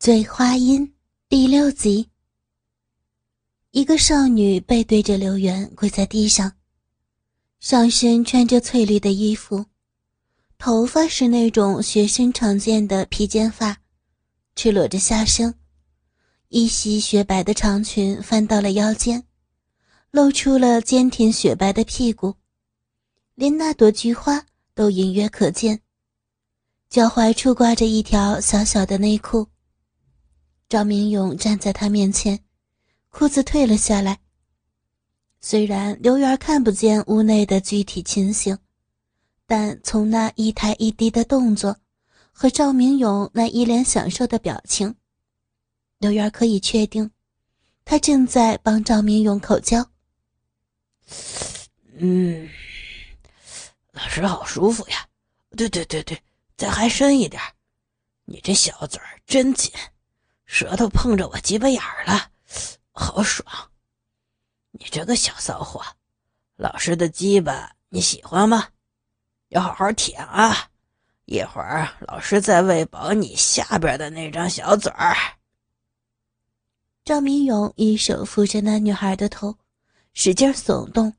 醉花阴第六集。一个少女背对着刘元跪在地上，上身穿着翠绿的衣服，头发是那种学生常见的披肩发，赤裸着下身，一袭雪白的长裙翻到了腰间，露出了坚挺雪白的屁股，连那朵菊花都隐约可见。脚踝处挂着一条小小的内裤。赵明勇站在他面前，裤子退了下来。虽然刘媛看不见屋内的具体情形，但从那一抬一低的动作和赵明勇那一脸享受的表情，刘媛可以确定，他正在帮赵明勇口交。嗯，老师好舒服呀！对对对对，再还深一点，你这小嘴儿真紧。舌头碰着我鸡巴眼儿了，好爽！你这个小骚货，老师的鸡巴你喜欢吗？要好好舔啊！一会儿老师再喂饱你下边的那张小嘴儿。赵明勇一手扶着那女孩的头，使劲耸动，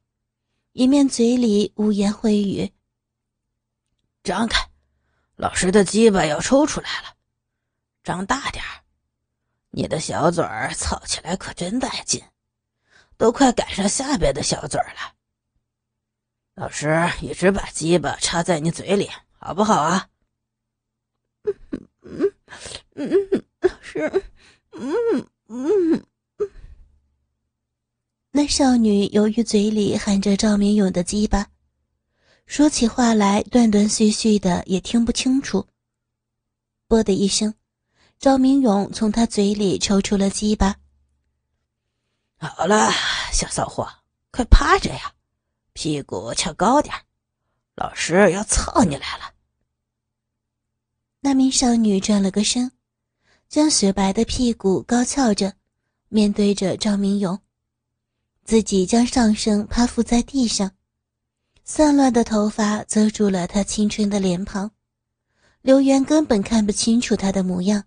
一面嘴里污言秽语：“张开，老师的鸡巴要抽出来了，张大点儿。”你的小嘴儿操起来可真带劲，都快赶上下边的小嘴儿了。老师一直把鸡巴插在你嘴里，好不好啊？嗯嗯嗯，老师，嗯嗯。那少女由于嘴里含着赵明勇的鸡巴，说起话来断断续续的，也听不清楚。啵的一声。赵明勇从他嘴里抽出了鸡巴。好了，小骚货，快趴着呀，屁股翘高点老师要操你来了。那名少女转了个身，将雪白的屁股高翘着，面对着赵明勇，自己将上身趴伏在地上，散乱的头发遮住了她青春的脸庞，刘元根本看不清楚她的模样。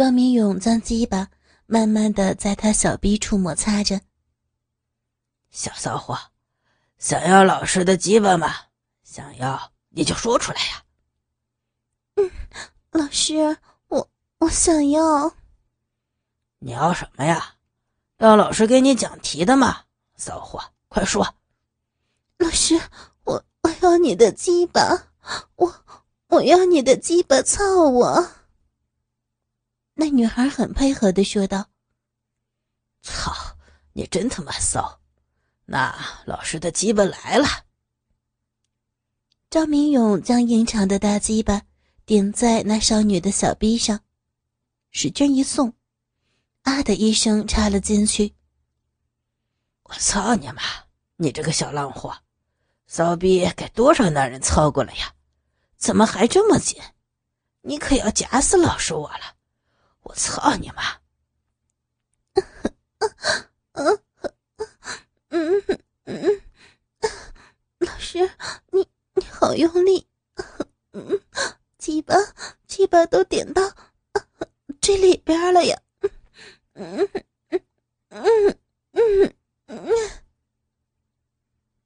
赵明勇将鸡巴慢慢的在他小臂处摩擦着。小骚货，想要老师的鸡巴吗？想要你就说出来呀。嗯，老师，我我想要。你要什么呀？要老师给你讲题的吗？骚货，快说。老师，我我要你的鸡巴，我我要你的鸡巴操我。那女孩很配合的说道：“操，你真他妈骚！那老师的鸡巴来了。”赵明勇将硬长的大鸡巴顶在那少女的小臂上，使劲一送，啊的一声插了进去。我操你妈！你这个小浪货，骚逼给多少男人操过了呀？怎么还这么紧？你可要夹死老师我了！操你妈！老师，你你好用力，鸡巴鸡巴都点到这里边了呀！嗯嗯嗯嗯，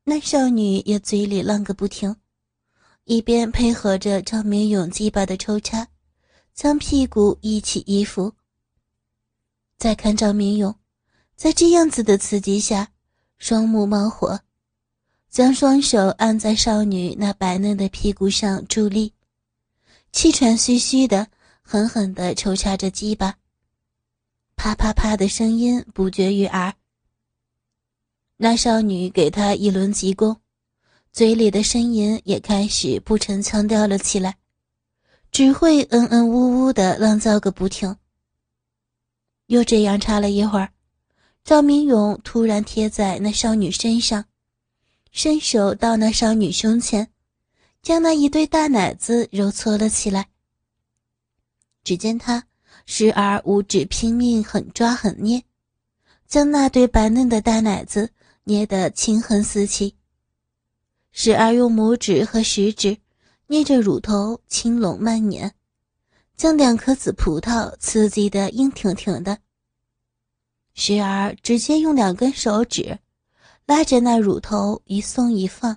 那少女也嘴里浪个不停，一边配合着赵明勇鸡巴的抽插。将屁股一起一伏。再看赵明勇，在这样子的刺激下，双目冒火，将双手按在少女那白嫩的屁股上助力，气喘吁吁的，狠狠的抽插着鸡巴。啪啪啪的声音不绝于耳。那少女给他一轮急攻，嘴里的呻吟也开始不成腔调了起来。只会嗯嗯呜呜的浪叫个不停。又这样插了一会儿，赵明勇突然贴在那少女身上，伸手到那少女胸前，将那一对大奶子揉搓了起来。只见他时而五指拼命狠抓狠捏，将那对白嫩的大奶子捏得青痕四起；时而用拇指和食指。捏着乳头轻拢慢捻，将两颗紫葡萄刺激的硬挺挺的，时而直接用两根手指拉着那乳头一松一放，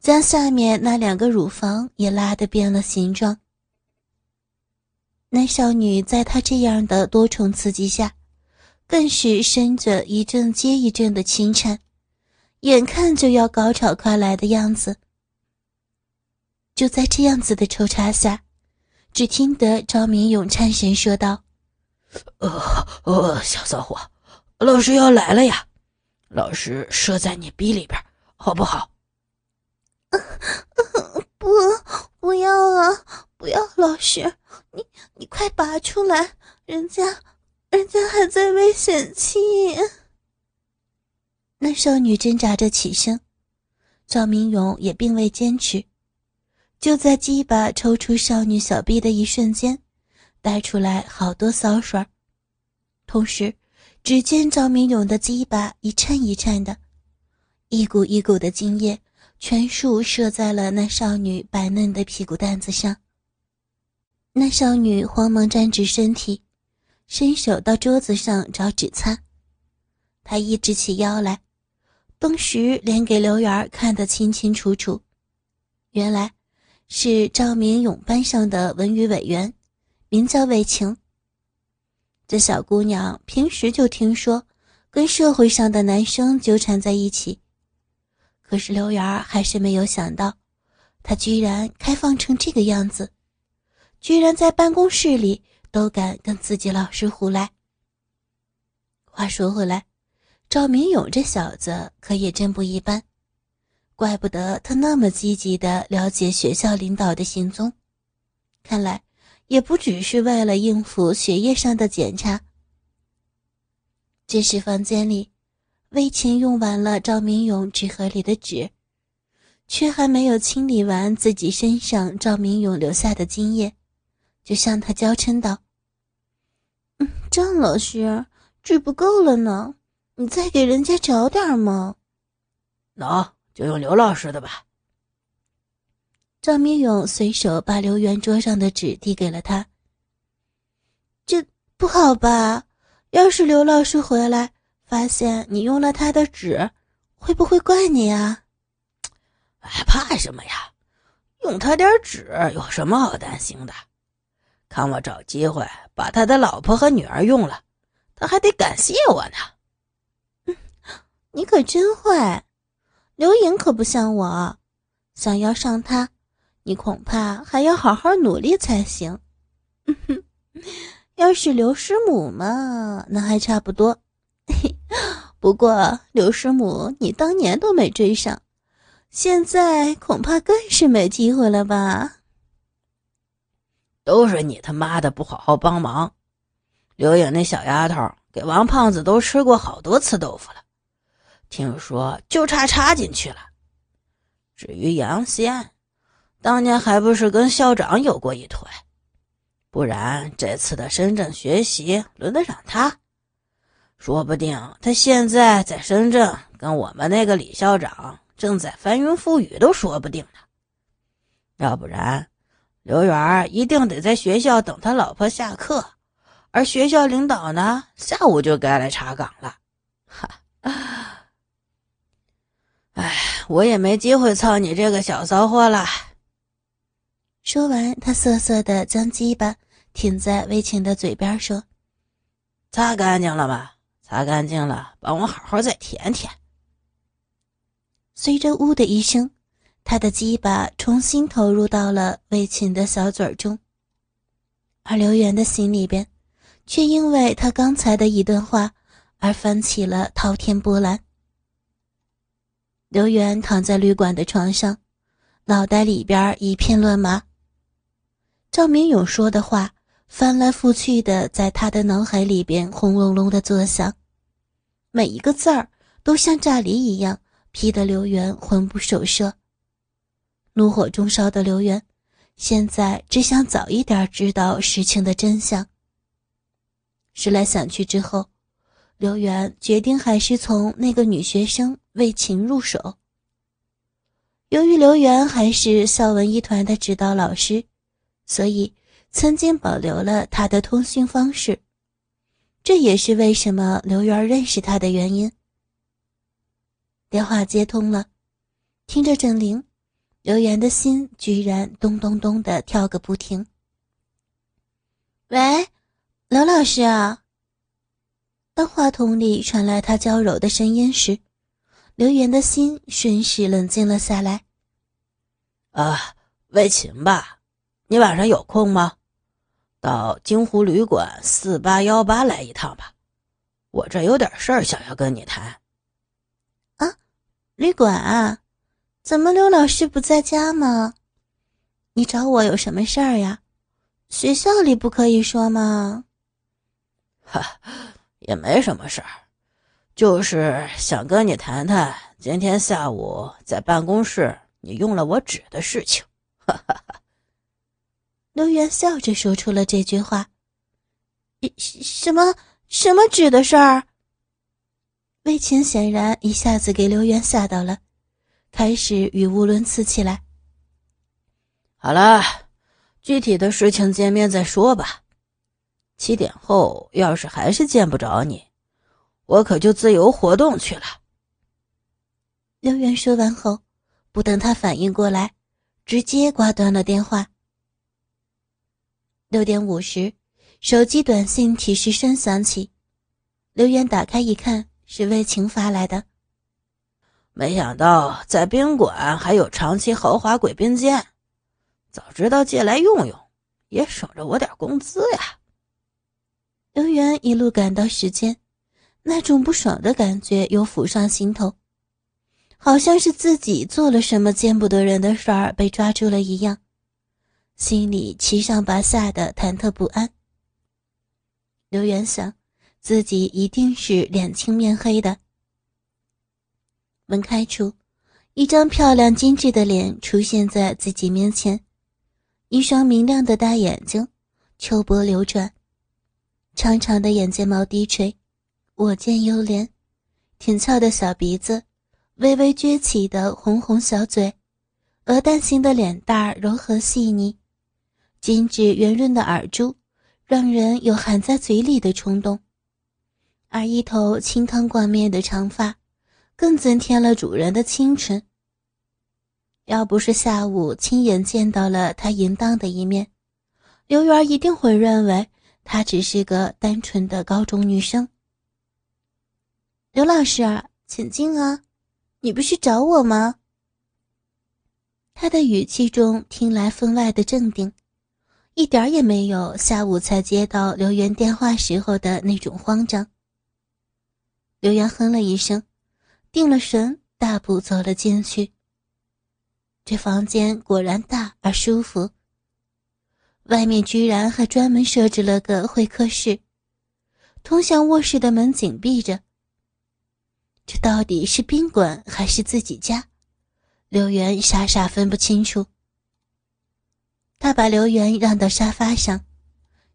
将下面那两个乳房也拉得变了形状。那少女在他这样的多重刺激下，更是身子一阵接一阵的轻颤，眼看就要高潮快来的样子。就在这样子的抽插下，只听得赵明勇颤声说道：“呃呃，小骚货，老师要来了呀！老师射在你逼里边，好不好？”“不，不要啊！不要，老师，你你快拔出来，人家人家还在危险期。”那少女挣扎着起身，赵明勇也并未坚持。就在鸡巴抽出少女小臂的一瞬间，带出来好多骚水同时，只见赵明勇的鸡巴一颤一颤的，一股一股的精液全数射在了那少女白嫩的屁股蛋子上。那少女慌忙站直身体，伸手到桌子上找纸擦。她一直起腰来，顿时连给刘媛看得清清楚楚。原来。是赵明勇班上的文娱委员，名叫魏晴。这小姑娘平时就听说跟社会上的男生纠缠在一起，可是刘媛还是没有想到，她居然开放成这个样子，居然在办公室里都敢跟自己老师胡来。话说回来，赵明勇这小子可也真不一般。怪不得他那么积极的了解学校领导的行踪，看来也不只是为了应付学业上的检查。这时，房间里，魏晴用完了赵明勇纸盒里的纸，却还没有清理完自己身上赵明勇留下的精液，就向他娇嗔道：“嗯，老师，纸不够了呢，你再给人家找点嘛。”喏。就用刘老师的吧。赵明勇随手把刘元桌上的纸递给了他。这不好吧？要是刘老师回来发现你用了他的纸，会不会怪你啊？哎，怕什么呀？用他点纸有什么好担心的？看我找机会把他的老婆和女儿用了，他还得感谢我呢。嗯，你可真坏。刘颖可不像我，想要上她，你恐怕还要好好努力才行。要是刘师母嘛，那还差不多。不过刘师母你当年都没追上，现在恐怕更是没机会了吧？都是你他妈的不好好帮忙。刘颖那小丫头给王胖子都吃过好多次豆腐了。听说就差插进去了。至于杨仙，当年还不是跟校长有过一腿？不然这次的深圳学习轮得上他？说不定他现在在深圳跟我们那个李校长正在翻云覆雨，都说不定呢。要不然，刘源一定得在学校等他老婆下课，而学校领导呢，下午就该来查岗了。哈。哎，我也没机会操你这个小骚货了。说完，他瑟瑟的将鸡巴挺在魏晴的嘴边，说：“擦干净了吧？擦干净了，帮我好好再舔舔。”随着“呜”的一声，他的鸡巴重新投入到了魏晴的小嘴中，而刘源的心里边，却因为他刚才的一段话而翻起了滔天波澜。刘源躺在旅馆的床上，脑袋里边一片乱麻。赵明勇说的话翻来覆去的在他的脑海里边轰隆隆的作响，每一个字儿都像炸梨一样，劈得刘源魂不守舍。怒火中烧的刘源，现在只想早一点知道事情的真相。思来想去之后。刘源决定还是从那个女学生魏琴入手。由于刘源还是校文艺团的指导老师，所以曾经保留了他的通讯方式，这也是为什么刘媛认识他的原因。电话接通了，听着整铃，刘媛的心居然咚咚咚的跳个不停。喂，刘老师啊！当话筒里传来他娇柔的声音时，刘源的心瞬时冷静了下来。啊，魏琴吧，你晚上有空吗？到金湖旅馆四八幺八来一趟吧，我这有点事儿想要跟你谈。啊，旅馆啊？怎么刘老师不在家吗？你找我有什么事儿呀？学校里不可以说吗？哈，也没什么事儿，就是想跟你谈谈今天下午在办公室你用了我纸的事情。哈哈哈。刘元笑着说出了这句话：“什么什么纸的事儿？”魏琴显然一下子给刘元吓到了，开始语无伦次起来。好了，具体的事情见面再说吧。七点后要是还是见不着你，我可就自由活动去了。刘元说完后，不等他反应过来，直接挂断了电话。六点五十，手机短信提示声响起，刘源打开一看，是魏晴发来的。没想到在宾馆还有长期豪华贵宾间，早知道借来用用，也省着我点工资呀。刘源一路赶到时间，那种不爽的感觉又浮上心头，好像是自己做了什么见不得人的事儿被抓住了一样。心里七上八下的忐忑不安。刘元想，自己一定是脸青面黑的。门开处，一张漂亮精致的脸出现在自己面前，一双明亮的大眼睛，秋波流转，长长的眼睫毛低垂，我见犹怜，挺翘的小鼻子，微微撅起的红红小嘴，鹅蛋形的脸蛋儿柔和细腻。精致圆润的耳珠，让人有含在嘴里的冲动；而一头清汤挂面的长发，更增添了主人的清纯。要不是下午亲眼见到了他淫荡的一面，刘媛一定会认为她只是个单纯的高中女生。刘老师，请进啊！你不是找我吗？他的语气中听来分外的镇定。一点也没有下午才接到刘源电话时候的那种慌张。刘源哼了一声，定了神，大步走了进去。这房间果然大而舒服。外面居然还专门设置了个会客室，通向卧室的门紧闭着。这到底是宾馆还是自己家？刘源傻傻分不清楚。他把刘元让到沙发上，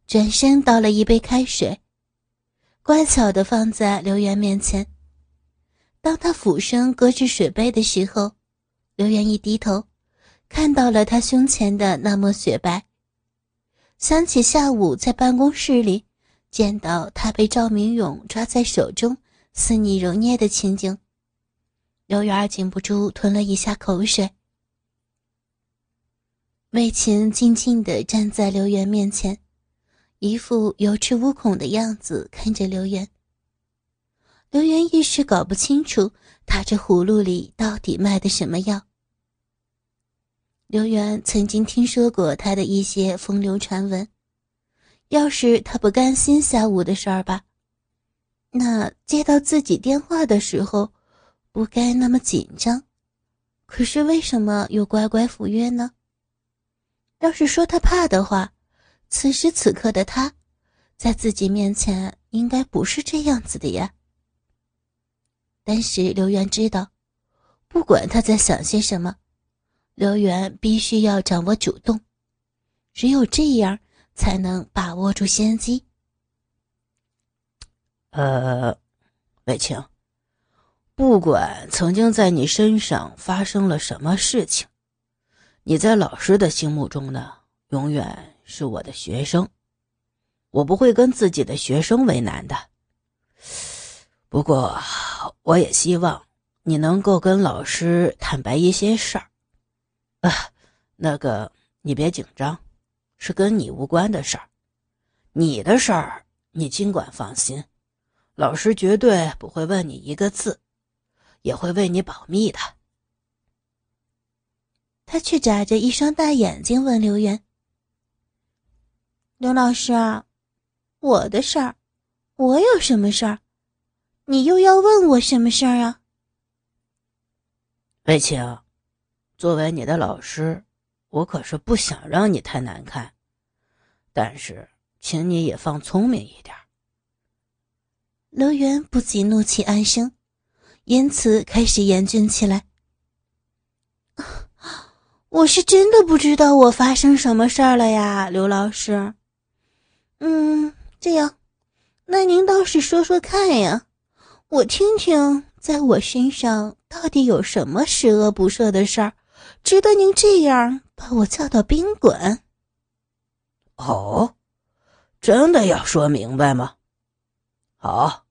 转身倒了一杯开水，乖巧的放在刘元面前。当他俯身搁置水杯的时候，刘元一低头，看到了他胸前的那抹雪白，想起下午在办公室里见到他被赵明勇抓在手中肆意揉捏的情景，刘元禁不住吞了一下口水。魏琴静静地站在刘元面前，一副有恃无恐的样子看着刘元。刘元一时搞不清楚他这葫芦里到底卖的什么药。刘源曾经听说过他的一些风流传闻，要是他不甘心下午的事儿吧，那接到自己电话的时候，不该那么紧张。可是为什么又乖乖赴约呢？要是说他怕的话，此时此刻的他，在自己面前应该不是这样子的呀。但是刘源知道，不管他在想些什么，刘源必须要掌握主动，只有这样才能把握住先机。呃，伟青，不管曾经在你身上发生了什么事情。你在老师的心目中呢，永远是我的学生，我不会跟自己的学生为难的。不过，我也希望你能够跟老师坦白一些事儿。啊，那个，你别紧张，是跟你无关的事儿，你的事儿你尽管放心，老师绝对不会问你一个字，也会为你保密的。他却眨着一双大眼睛问刘源：“刘老师，我的事儿，我有什么事儿？你又要问我什么事儿啊？”魏青，作为你的老师，我可是不想让你太难看，但是请你也放聪明一点。刘源不仅怒气暗生，因此开始严峻起来。我是真的不知道我发生什么事儿了呀，刘老师。嗯，这样，那您倒是说说看呀，我听听，在我身上到底有什么十恶不赦的事儿，值得您这样把我叫到宾馆？哦，真的要说明白吗？好，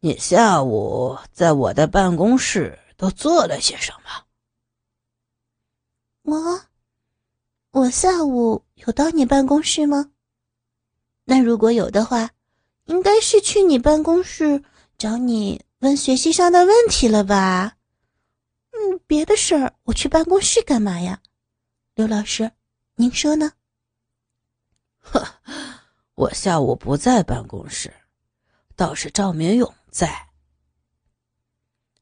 你下午在我的办公室都做了些什么？我，我下午有到你办公室吗？那如果有的话，应该是去你办公室找你问学习上的问题了吧？嗯，别的事儿我去办公室干嘛呀？刘老师，您说呢？呵，我下午不在办公室，倒是赵明勇在。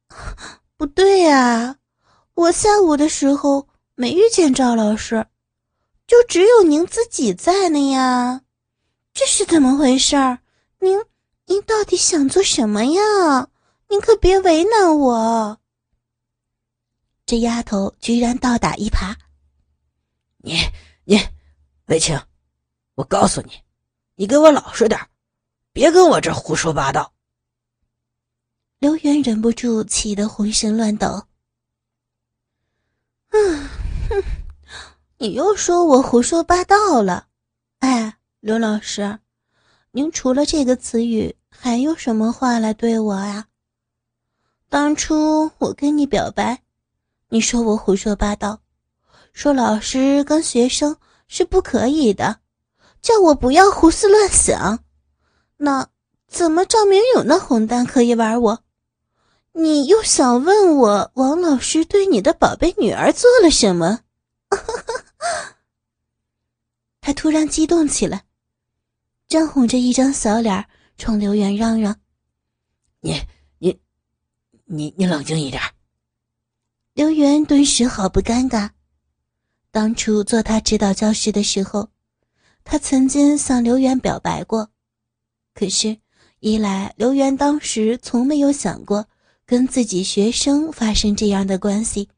不对呀，我下午的时候。没遇见赵老师，就只有您自己在呢呀，这是怎么回事儿？您您到底想做什么呀？您可别为难我。这丫头居然倒打一耙！你你，魏青，我告诉你，你给我老实点别跟我这胡说八道。刘元忍不住气得浑身乱抖。嗯。哼，你又说我胡说八道了。哎，刘老师，您除了这个词语，还有什么话来对我呀？当初我跟你表白，你说我胡说八道，说老师跟学生是不可以的，叫我不要胡思乱想。那怎么赵明勇那混蛋可以玩我？你又想问我王老师对你的宝贝女儿做了什么？他突然激动起来，涨红着一张小脸，冲刘源嚷嚷：“你、你、你、你冷静一点！”刘源顿时好不尴尬。当初做他指导教师的时候，他曾经向刘源表白过，可是，一来刘源当时从没有想过。跟自己学生发生这样的关系。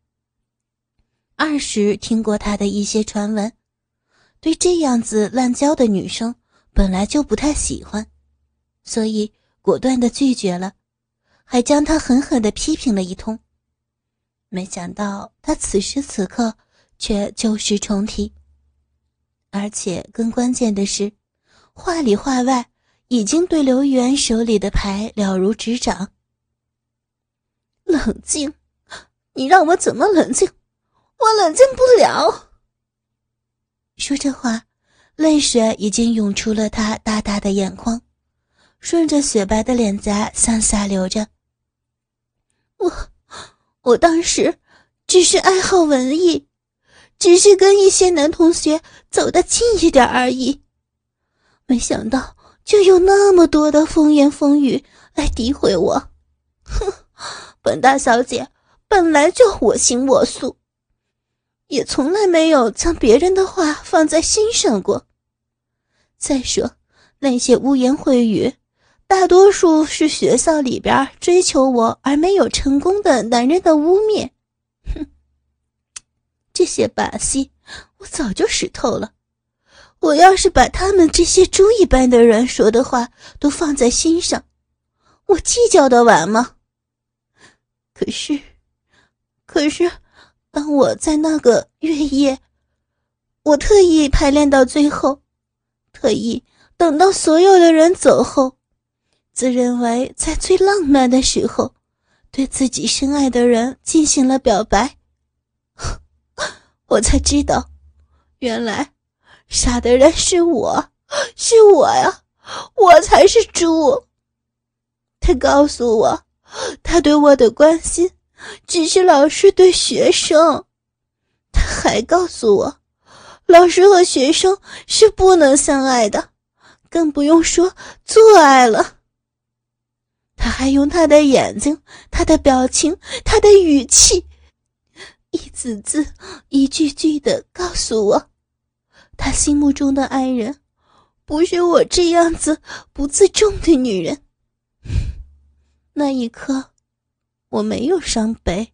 二是听过他的一些传闻，对这样子滥交的女生本来就不太喜欢，所以果断的拒绝了，还将他狠狠的批评了一通。没想到他此时此刻却旧事重提，而且更关键的是，话里话外已经对刘源手里的牌了如指掌。冷静，你让我怎么冷静？我冷静不了。说这话，泪水已经涌出了他大大的眼眶，顺着雪白的脸颊向下流着。我，我当时只是爱好文艺，只是跟一些男同学走得近一点而已，没想到就有那么多的风言风语来诋毁我。哼！本大小姐本来就我行我素，也从来没有将别人的话放在心上过。再说那些污言秽语，大多数是学校里边追求我而没有成功的男人的污蔑。哼，这些把戏我早就识透了。我要是把他们这些猪一般的人说的话都放在心上，我计较得完吗？可是，可是，当我在那个月夜我特意排练到最后，特意等到所有的人走后，自认为在最浪漫的时候，对自己深爱的人进行了表白。我才知道，原来傻的人是我，是我呀，我才是猪。他告诉我，他对我的关心只是老师对学生。他还告诉我，老师和学生是不能相爱的，更不用说做爱了。他还用他的眼睛、他的表情、他的语气，一字字、一句句的告诉我，他心目中的爱人不是我这样子不自重的女人。那一刻，我没有伤悲，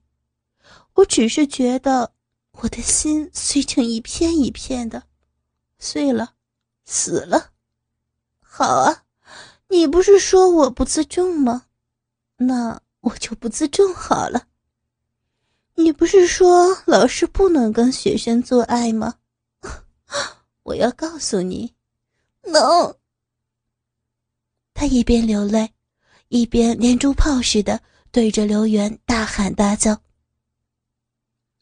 我只是觉得我的心碎成一片一片的，碎了，死了。好啊，你不是说我不自重吗？那我就不自重好了。你不是说老师不能跟学生做爱吗？我要告诉你，能。他一边流泪。一边连珠炮似的对着刘元大喊大叫。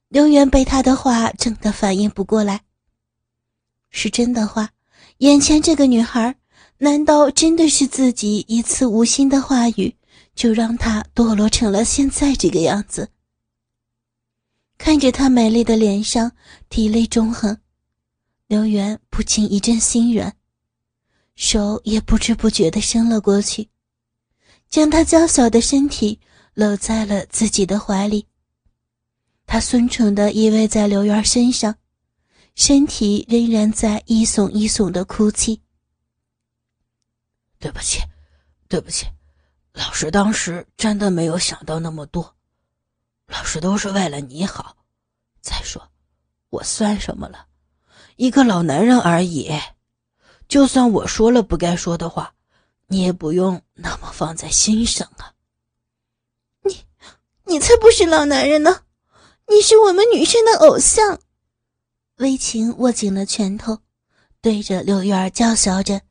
刘元被他的话整得反应不过来。是真的话，眼前这个女孩，难道真的是自己一次无心的话语，就让她堕落成了现在这个样子？看着她美丽的脸上涕泪纵横，刘元不禁一阵心软，手也不知不觉地伸了过去。将她娇小的身体搂在了自己的怀里，他顺从的依偎在刘媛身上，身体仍然在一耸一耸的哭泣。对不起，对不起，老师当时真的没有想到那么多，老师都是为了你好。再说，我算什么了？一个老男人而已，就算我说了不该说的话。你也不用那么放在心上啊！你，你才不是老男人呢！你是我们女生的偶像。魏晴握紧了拳头，对着刘月儿叫嚣着，